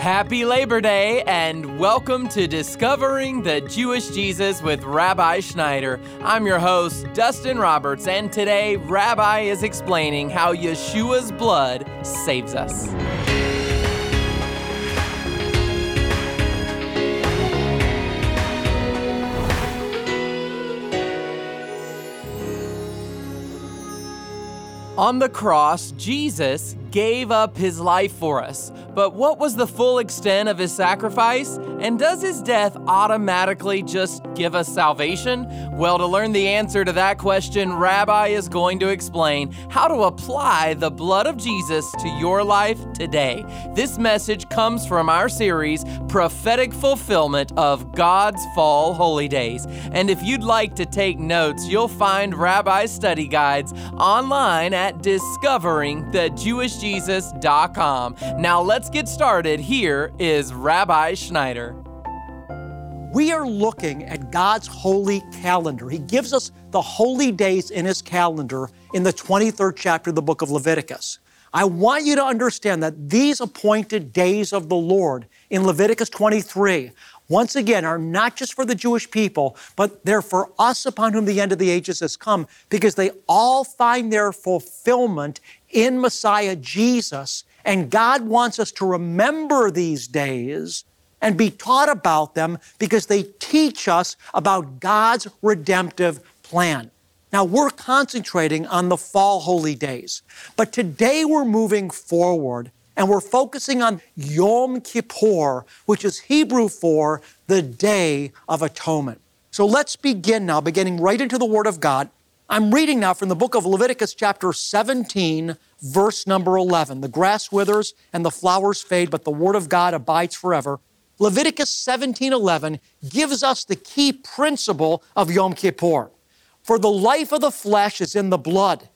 Happy Labor Day and welcome to Discovering the Jewish Jesus with Rabbi Schneider. I'm your host, Dustin Roberts, and today Rabbi is explaining how Yeshua's blood saves us. On the cross, Jesus gave up his life for us. But what was the full extent of his sacrifice? And does his death automatically just give us salvation? Well, to learn the answer to that question, Rabbi is going to explain how to apply the blood of Jesus to your life today. This message comes from our series, Prophetic Fulfillment of God's Fall Holy Days. And if you'd like to take notes, you'll find Rabbi's study guides online at discoveringthejewishjesus.com. Now let's get started. Here is Rabbi Schneider. We are looking at God's holy calendar. He gives us the holy days in His calendar in the 23rd chapter of the book of Leviticus. I want you to understand that these appointed days of the Lord in Leviticus 23, once again, are not just for the Jewish people, but they're for us upon whom the end of the ages has come, because they all find their fulfillment in Messiah Jesus. And God wants us to remember these days and be taught about them because they teach us about God's redemptive plan. Now, we're concentrating on the fall holy days, but today we're moving forward and we're focusing on Yom Kippur, which is Hebrew for the Day of Atonement. So let's begin now, beginning right into the Word of God. I'm reading now from the book of Leviticus, chapter 17, verse number 11. The grass withers and the flowers fade, but the Word of God abides forever. Leviticus 17:11 gives us the key principle of Yom Kippur. For the life of the flesh is in the blood,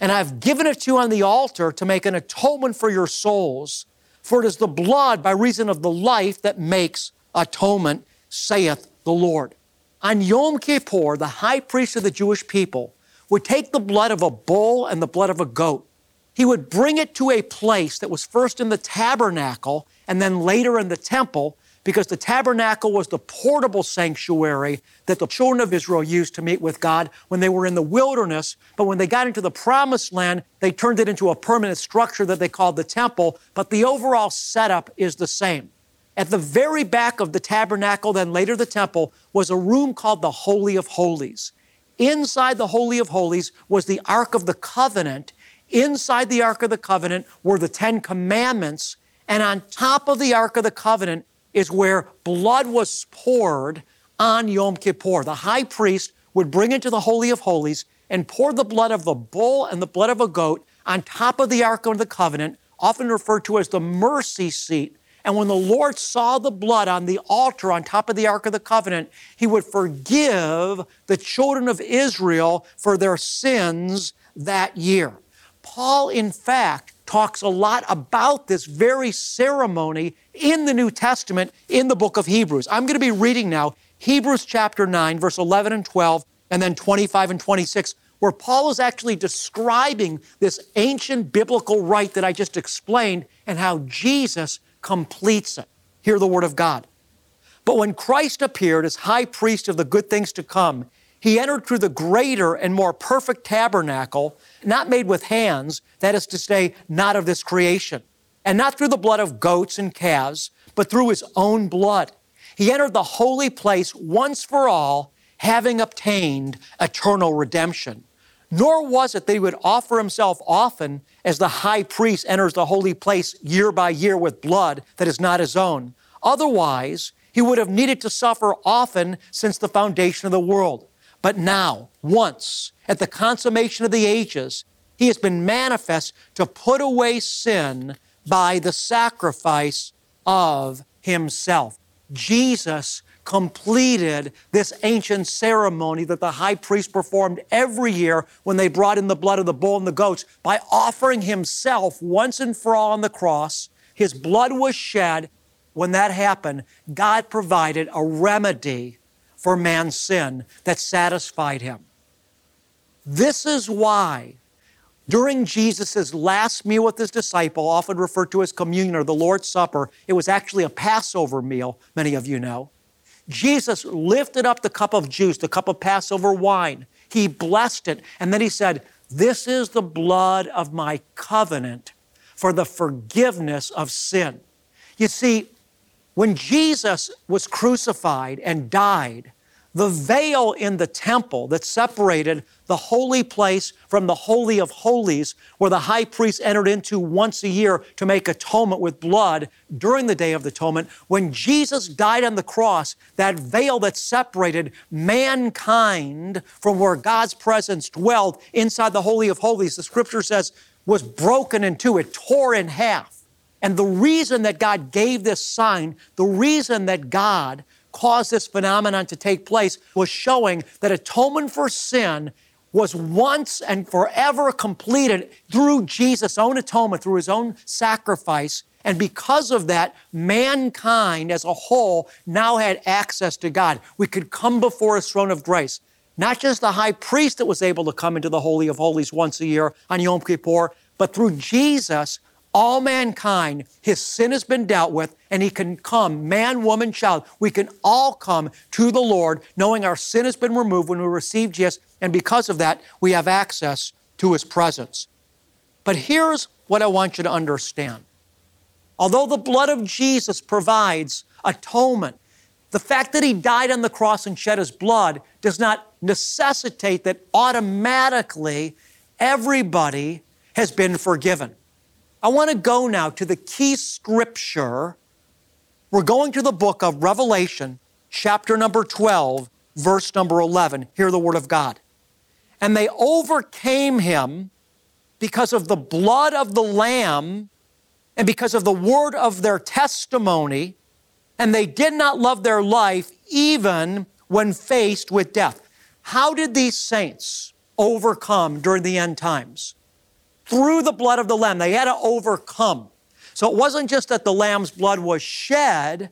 and I've given it to you on the altar to make an atonement for your souls. For it is the blood by reason of the life that makes atonement, saith the Lord. On Yom Kippur, the high priest of the Jewish people would take the blood of a bull and the blood of a goat. He would bring it to a place that was first in the tabernacle and then later in the temple because the tabernacle was the portable sanctuary that the children of Israel used to meet with God when they were in the wilderness. But when they got into the promised land, they turned it into a permanent structure that they called the temple. But the overall setup is the same. At the very back of the tabernacle, then later the temple, was a room called the Holy of Holies. Inside the Holy of Holies was the Ark of the Covenant. Inside the Ark of the Covenant were the Ten Commandments. And on top of the Ark of the Covenant is where blood was poured on Yom Kippur. The high priest would bring it to the Holy of Holies and pour the blood of the bull and the blood of a goat on top of the Ark of the Covenant, often referred to as the mercy seat. And when the Lord saw the blood on the altar on top of the Ark of the Covenant, he would forgive the children of Israel for their sins that year. Paul, in fact, talks a lot about this very ceremony in the New Testament in the book of Hebrews. I'm going to be reading now Hebrews chapter 9, verse 11 and 12, and then 25 and 26, where Paul is actually describing this ancient biblical rite that I just explained and how Jesus completes it. Hear the word of God. But when Christ appeared as high priest of the good things to come, he entered through the greater and more perfect tabernacle, not made with hands, that is to say, not of this creation, and not through the blood of goats and calves, but through his own blood. He entered the holy place once for all, having obtained eternal redemption. Nor was it that he would offer himself often as the high priest enters the holy place year by year with blood that is not his own. Otherwise, he would have needed to suffer often since the foundation of the world. But now, once, at the consummation of the ages, he has been manifest to put away sin by the sacrifice of himself. Jesus completed this ancient ceremony that the high priest performed every year when they brought in the blood of the bull and the goats by offering himself once and for all on the cross. His blood was shed. When that happened, God provided a remedy for man's sin that satisfied him. This is why During Jesus' last meal with his disciple, often referred to as communion or the Lord's Supper, it was actually a Passover meal, many of you know. Jesus lifted up the cup of juice, the cup of Passover wine. He blessed it, and then he said, This is the blood of my covenant for the forgiveness of sin. You see, when Jesus was crucified and died, the veil in the temple that separated the holy place from the Holy of Holies, where the high priest entered into once a year to make atonement with blood during the Day of Atonement, when Jesus died on the cross, that veil that separated mankind from where God's presence dwelled inside the Holy of Holies, the scripture says, was broken in two, it tore in half. And the reason that God gave this sign, the reason that God caused this phenomenon to take place was showing that atonement for sin was once and forever completed through Jesus' own atonement, through his own sacrifice. And because of that, mankind as a whole now had access to God. We could come before his throne of grace. Not just the high priest that was able to come into the Holy of Holies once a year on Yom Kippur, but through Jesus, all mankind, his sin has been dealt with, and he can come, man, woman, child. We can all come to the Lord knowing our sin has been removed when we receive Jesus, and because of that, we have access to his presence. But here's what I want you to understand. Although the blood of Jesus provides atonement, the fact that he died on the cross and shed his blood does not necessitate that automatically everybody has been forgiven. I want to go now to the key scripture. We're going to the book of Revelation, chapter number 12, verse number 11. Hear the word of God. And they overcame him because of the blood of the Lamb and because of the word of their testimony, and they did not love their life even when faced with death. How did these saints overcome during the end times? Through the blood of the Lamb. They had to overcome. So it wasn't just that the Lamb's blood was shed,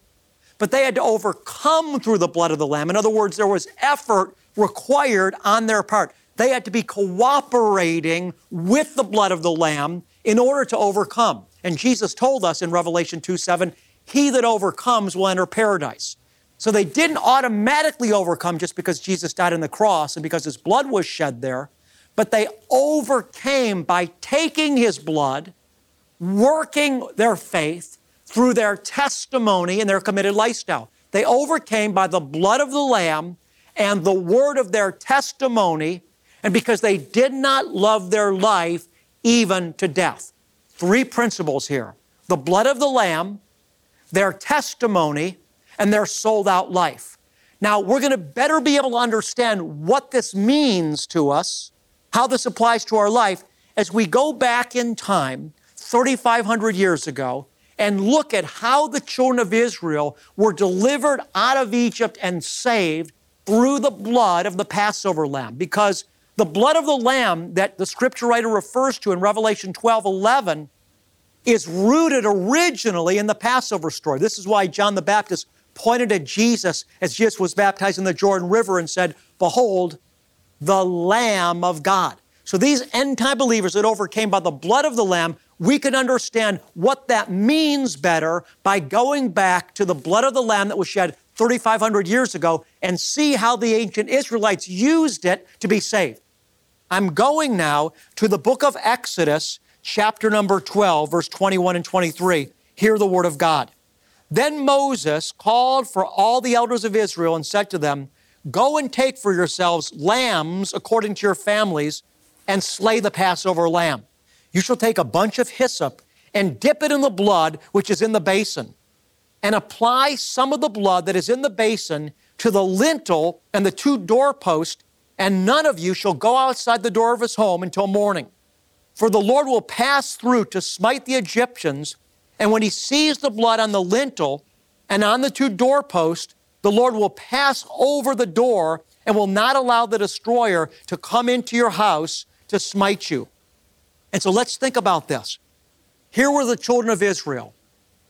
but they had to overcome through the blood of the Lamb. In other words, there was effort required on their part. They had to be cooperating with the blood of the Lamb in order to overcome. And Jesus told us in Revelation 2 7, He that overcomes will enter paradise. So they didn't automatically overcome just because Jesus died on the cross and because his blood was shed there but they overcame by taking his blood, working their faith through their testimony and their committed lifestyle. They overcame by the blood of the Lamb and the word of their testimony, and because they did not love their life even to death. Three principles here the blood of the Lamb, their testimony, and their sold out life. Now, we're going to better be able to understand what this means to us how this applies to our life as we go back in time 3,500 years ago and look at how the children of Israel were delivered out of Egypt and saved through the blood of the Passover lamb. Because the blood of the lamb that the scripture writer refers to in Revelation 12 11 is rooted originally in the Passover story. This is why John the Baptist pointed at Jesus as Jesus was baptized in the Jordan River and said, Behold, the Lamb of God. So these end time believers that overcame by the blood of the Lamb, we can understand what that means better by going back to the blood of the Lamb that was shed 3,500 years ago and see how the ancient Israelites used it to be saved. I'm going now to the book of Exodus, chapter number 12, verse 21 and 23. Hear the word of God. Then Moses called for all the elders of Israel and said to them, Go and take for yourselves lambs according to your families and slay the Passover lamb. You shall take a bunch of hyssop and dip it in the blood which is in the basin, and apply some of the blood that is in the basin to the lintel and the two doorposts, and none of you shall go outside the door of his home until morning. For the Lord will pass through to smite the Egyptians, and when he sees the blood on the lintel and on the two doorposts, the Lord will pass over the door and will not allow the destroyer to come into your house to smite you. And so let's think about this. Here were the children of Israel.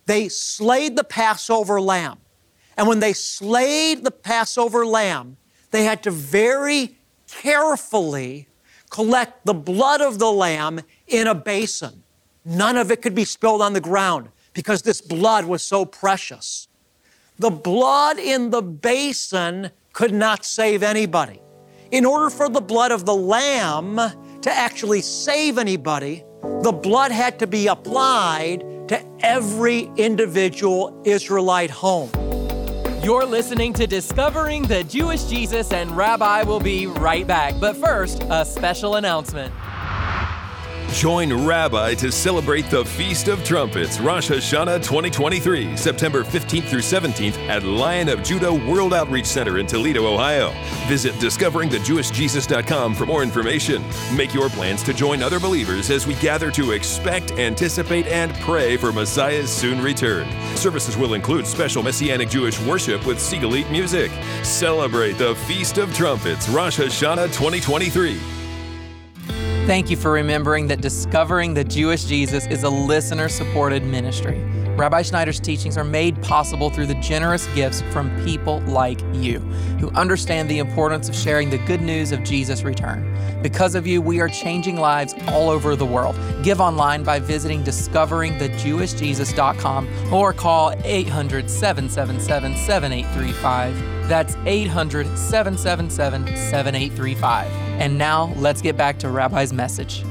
They slayed the Passover lamb. And when they slayed the Passover lamb, they had to very carefully collect the blood of the lamb in a basin. None of it could be spilled on the ground because this blood was so precious. The blood in the basin could not save anybody. In order for the blood of the lamb to actually save anybody, the blood had to be applied to every individual Israelite home. You're listening to Discovering the Jewish Jesus, and Rabbi will be right back. But first, a special announcement. Join Rabbi to celebrate the Feast of Trumpets, Rosh Hashanah 2023, September 15th through 17th at Lion of Judah World Outreach Center in Toledo, Ohio. Visit discoveringthejewishjesus.com for more information. Make your plans to join other believers as we gather to expect, anticipate, and pray for Messiah's soon return. Services will include special Messianic Jewish worship with Sigalit music. Celebrate the Feast of Trumpets, Rosh Hashanah 2023. Thank you for remembering that discovering the Jewish Jesus is a listener supported ministry. Rabbi Schneider's teachings are made possible through the generous gifts from people like you who understand the importance of sharing the good news of Jesus' return. Because of you, we are changing lives all over the world. Give online by visiting discoveringthejewishjesus.com or call 800 777 7835. That's 800 777 7835. And now let's get back to Rabbi's message.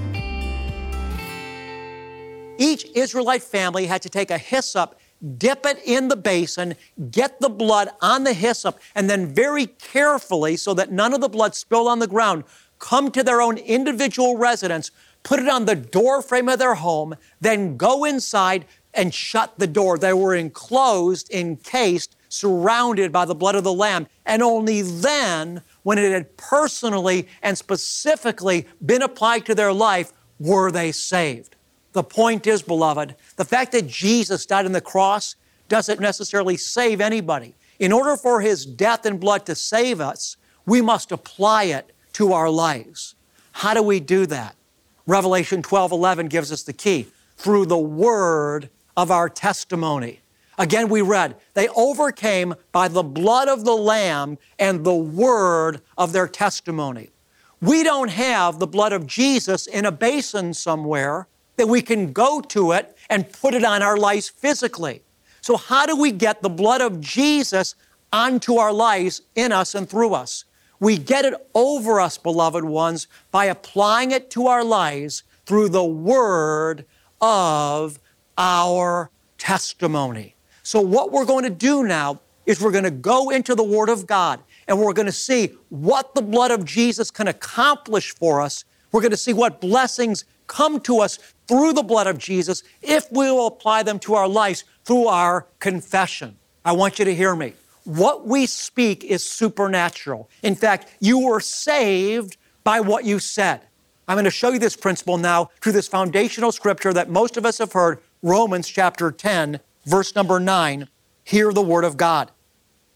Each Israelite family had to take a hyssop, dip it in the basin, get the blood on the hyssop, and then very carefully, so that none of the blood spilled on the ground, come to their own individual residence, put it on the door frame of their home, then go inside and shut the door. They were enclosed, encased, surrounded by the blood of the Lamb. And only then, when it had personally and specifically been applied to their life, were they saved. The point is, beloved, the fact that Jesus died on the cross doesn't necessarily save anybody. In order for his death and blood to save us, we must apply it to our lives. How do we do that? Revelation 12 11 gives us the key through the word of our testimony. Again, we read, they overcame by the blood of the Lamb and the word of their testimony. We don't have the blood of Jesus in a basin somewhere that we can go to it and put it on our lives physically. So, how do we get the blood of Jesus onto our lives, in us, and through us? We get it over us, beloved ones, by applying it to our lives through the word of our testimony. So, what we're going to do now is we're going to go into the Word of God and we're going to see what the blood of Jesus can accomplish for us. We're going to see what blessings come to us through the blood of Jesus if we will apply them to our lives through our confession. I want you to hear me. What we speak is supernatural. In fact, you were saved by what you said. I'm going to show you this principle now through this foundational scripture that most of us have heard, Romans chapter 10, verse number 9. Hear the word of God.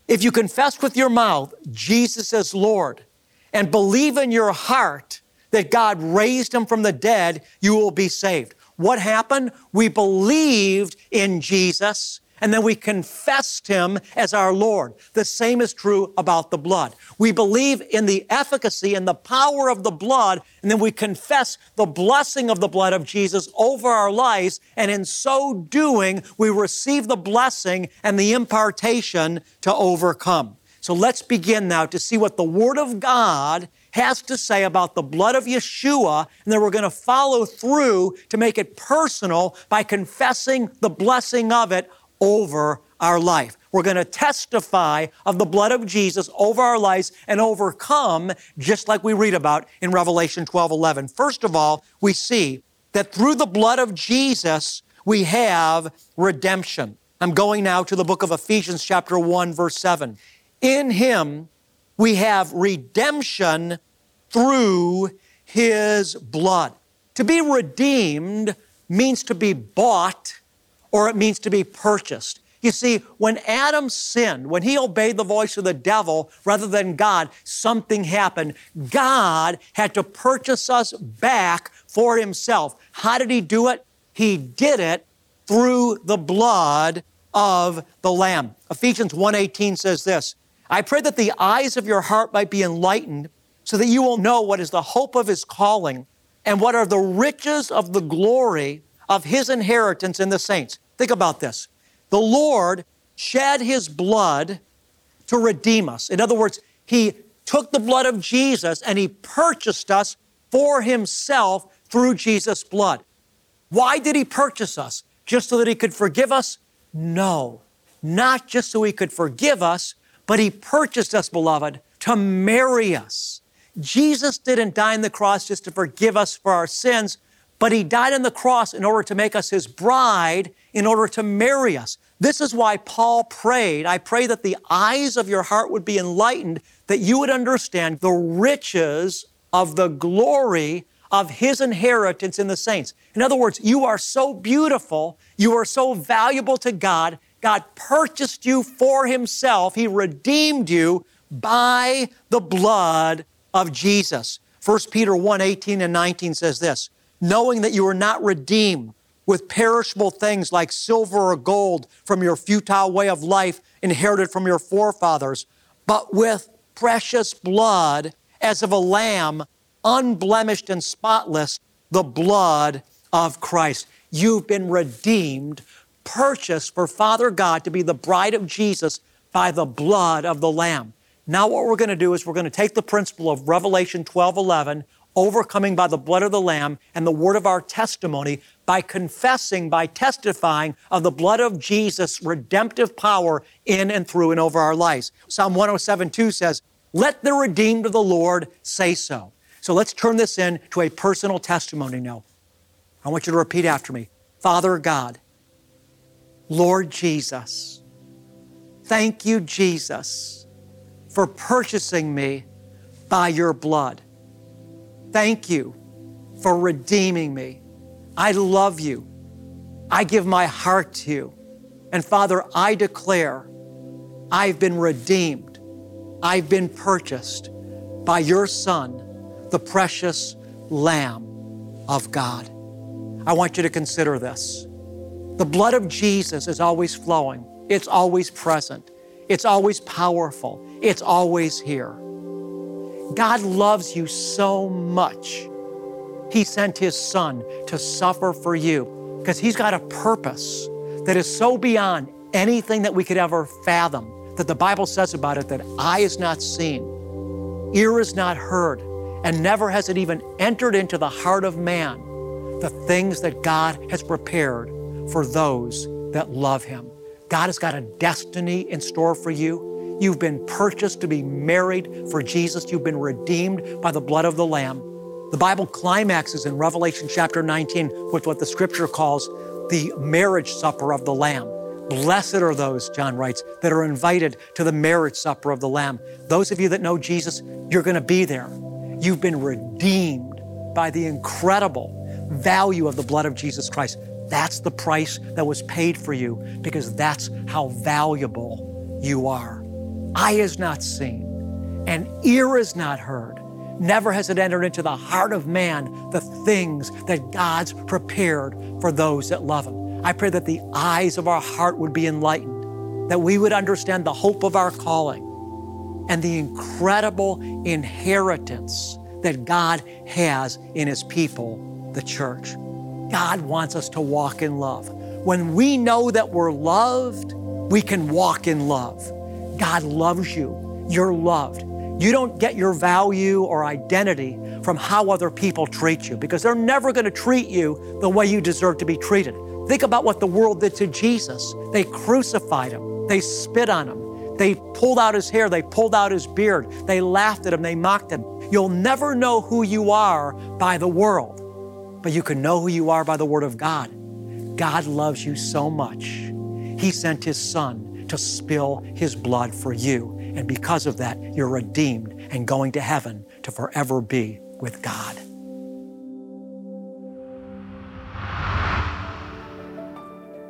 If you confess with your mouth Jesus as Lord and believe in your heart that God raised him from the dead, you will be saved. What happened? We believed in Jesus and then we confessed him as our Lord. The same is true about the blood. We believe in the efficacy and the power of the blood, and then we confess the blessing of the blood of Jesus over our lives, and in so doing, we receive the blessing and the impartation to overcome. So let's begin now to see what the Word of God has to say about the blood of Yeshua, and then we're going to follow through to make it personal by confessing the blessing of it over our life. We're going to testify of the blood of Jesus over our lives and overcome, just like we read about in Revelation 12 11. First of all, we see that through the blood of Jesus, we have redemption. I'm going now to the book of Ephesians, chapter 1, verse 7. In him, we have redemption through his blood. To be redeemed means to be bought or it means to be purchased. You see, when Adam sinned, when he obeyed the voice of the devil rather than God, something happened. God had to purchase us back for himself. How did he do it? He did it through the blood of the lamb. Ephesians 1:18 says this, I pray that the eyes of your heart might be enlightened so that you will know what is the hope of his calling and what are the riches of the glory of his inheritance in the saints. Think about this. The Lord shed his blood to redeem us. In other words, he took the blood of Jesus and he purchased us for himself through Jesus' blood. Why did he purchase us? Just so that he could forgive us? No, not just so he could forgive us, but he purchased us, beloved, to marry us. Jesus didn't die on the cross just to forgive us for our sins, but he died on the cross in order to make us his bride, in order to marry us. This is why Paul prayed. I pray that the eyes of your heart would be enlightened, that you would understand the riches of the glory of his inheritance in the saints. In other words, you are so beautiful, you are so valuable to God. God purchased you for himself, he redeemed you by the blood of Jesus. 1 Peter 1 18 and 19 says this knowing that you are not redeemed with perishable things like silver or gold from your futile way of life inherited from your forefathers, but with precious blood as of a lamb, unblemished and spotless, the blood of Christ. You've been redeemed, purchased for Father God to be the bride of Jesus by the blood of the Lamb. Now, what we're going to do is we're going to take the principle of Revelation 12 11, overcoming by the blood of the Lamb and the word of our testimony by confessing, by testifying of the blood of Jesus' redemptive power in and through and over our lives. Psalm 107 2 says, Let the redeemed of the Lord say so. So let's turn this in to a personal testimony now. I want you to repeat after me Father God, Lord Jesus, thank you, Jesus, for purchasing me by your blood. Thank you for redeeming me. I love you. I give my heart to you. And Father, I declare I've been redeemed. I've been purchased by your Son, the precious Lamb of God. I want you to consider this. The blood of Jesus is always flowing, it's always present, it's always powerful, it's always here. God loves you so much. He sent His Son to suffer for you because He's got a purpose that is so beyond anything that we could ever fathom. That the Bible says about it that eye is not seen, ear is not heard, and never has it even entered into the heart of man the things that God has prepared for those that love Him. God has got a destiny in store for you. You've been purchased to be married for Jesus. You've been redeemed by the blood of the Lamb. The Bible climaxes in Revelation chapter 19 with what the scripture calls the marriage supper of the Lamb. Blessed are those, John writes, that are invited to the marriage supper of the Lamb. Those of you that know Jesus, you're going to be there. You've been redeemed by the incredible value of the blood of Jesus Christ. That's the price that was paid for you because that's how valuable you are. Eye is not seen, and ear is not heard. Never has it entered into the heart of man the things that God's prepared for those that love Him. I pray that the eyes of our heart would be enlightened, that we would understand the hope of our calling and the incredible inheritance that God has in His people, the church. God wants us to walk in love. When we know that we're loved, we can walk in love. God loves you. You're loved. You don't get your value or identity from how other people treat you because they're never going to treat you the way you deserve to be treated. Think about what the world did to Jesus. They crucified him, they spit on him, they pulled out his hair, they pulled out his beard, they laughed at him, they mocked him. You'll never know who you are by the world, but you can know who you are by the Word of God. God loves you so much. He sent His Son to spill His blood for you. And because of that, you're redeemed and going to heaven to forever be with God.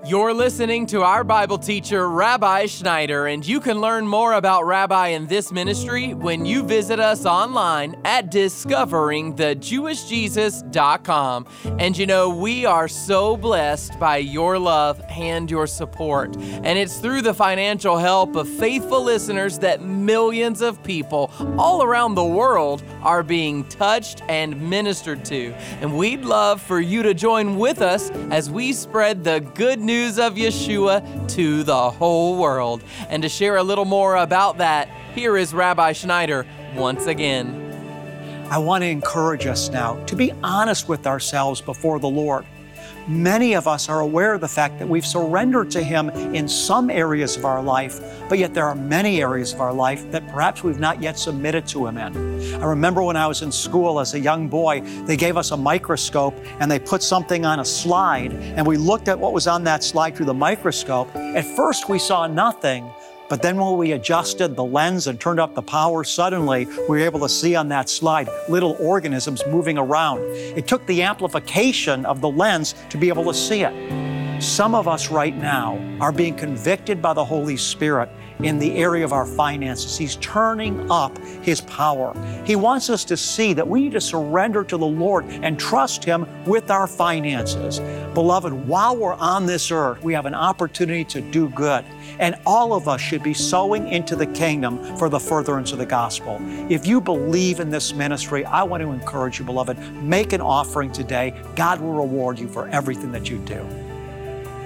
You're listening to our Bible teacher, Rabbi Schneider, and you can learn more about Rabbi and this ministry when you visit us online at discoveringthejewishjesus.com. And you know, we are so blessed by your love and your support. And it's through the financial help of faithful listeners that millions of people all around the world are being touched and ministered to. And we'd love for you to join with us as we spread the good news news of Yeshua to the whole world. And to share a little more about that, here is Rabbi Schneider once again. I want to encourage us now to be honest with ourselves before the Lord. Many of us are aware of the fact that we've surrendered to Him in some areas of our life, but yet there are many areas of our life that perhaps we've not yet submitted to Him in. I remember when I was in school as a young boy, they gave us a microscope and they put something on a slide, and we looked at what was on that slide through the microscope. At first, we saw nothing. But then when we adjusted the lens and turned up the power, suddenly we were able to see on that slide little organisms moving around. It took the amplification of the lens to be able to see it. Some of us right now are being convicted by the Holy Spirit in the area of our finances. He's turning up His power. He wants us to see that we need to surrender to the Lord and trust Him with our finances. Beloved, while we're on this earth, we have an opportunity to do good. And all of us should be sowing into the kingdom for the furtherance of the gospel. If you believe in this ministry, I want to encourage you, beloved, make an offering today. God will reward you for everything that you do.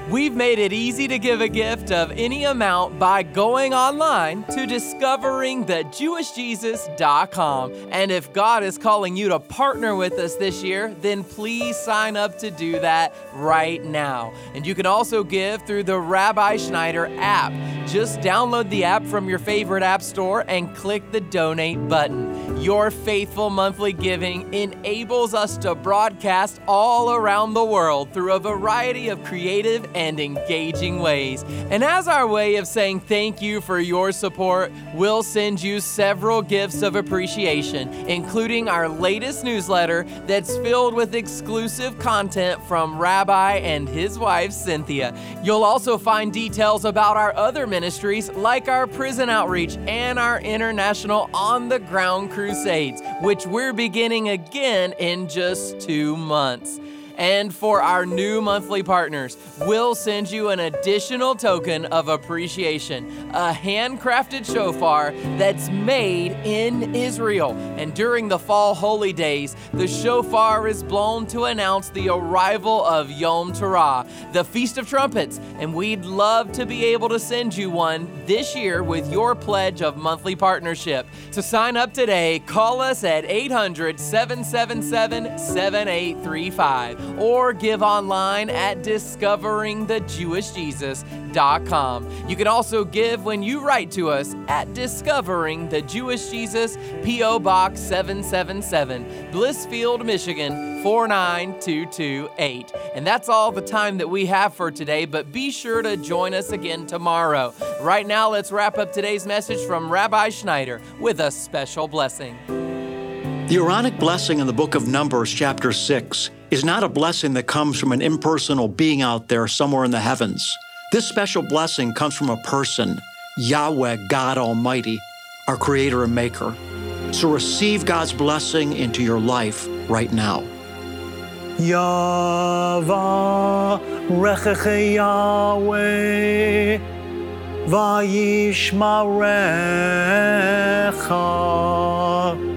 We've made it easy to give a gift of any amount by going online to discoveringthejewishjesus.com. And if God is calling you to partner with us this year, then please sign up to do that right now. And you can also give through the Rabbi Schneider app. Just download the app from your favorite app store and click the donate button. Your faithful monthly giving enables us to broadcast all around the world through a variety of creative and engaging ways. And as our way of saying thank you for your support, we'll send you several gifts of appreciation, including our latest newsletter that's filled with exclusive content from Rabbi and his wife, Cynthia. You'll also find details about our other ministries, like our prison outreach and our international on the ground Crusades, which we're beginning again in just two months. And for our new monthly partners, we'll send you an additional token of appreciation a handcrafted shofar that's made in Israel. And during the fall holy days, the shofar is blown to announce the arrival of Yom Teruah, the Feast of Trumpets. And we'd love to be able to send you one this year with your pledge of monthly partnership. To sign up today, call us at 800 777 7835 or give online at discoveringthejewishjesus.com. You can also give when you write to us at Discovering the Jewish Jesus, P.O. Box 777, Blissfield, Michigan 49228. And that's all the time that we have for today, but be sure to join us again tomorrow. Right now, let's wrap up today's message from Rabbi Schneider with a special blessing. The Aaronic blessing in the book of Numbers, chapter 6, is not a blessing that comes from an impersonal being out there somewhere in the heavens. This special blessing comes from a person, Yahweh, God Almighty, our Creator and Maker. So receive God's blessing into your life right now. Yahweh, Vayishmarecha.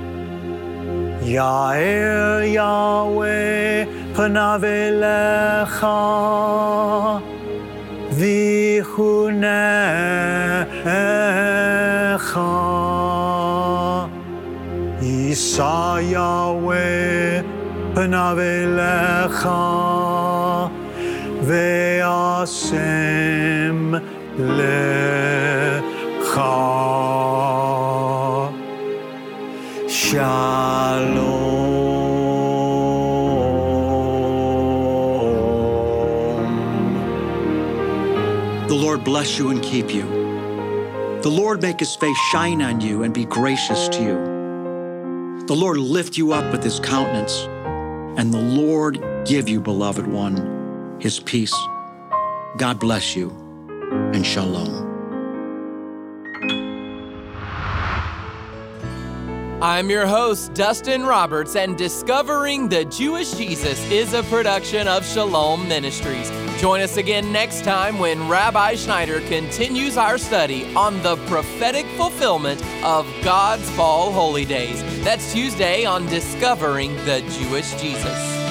Yair Yahweh panavelecha vichunecha Yisa Yahweh panavelecha ve'asem lecha. Shalom. The Lord bless you and keep you. The Lord make his face shine on you and be gracious to you. The Lord lift you up with his countenance, and the Lord give you, beloved one, his peace. God bless you and shalom. I'm your host, Dustin Roberts, and Discovering the Jewish Jesus is a production of Shalom Ministries. Join us again next time when Rabbi Schneider continues our study on the prophetic fulfillment of God's fall holy days. That's Tuesday on Discovering the Jewish Jesus.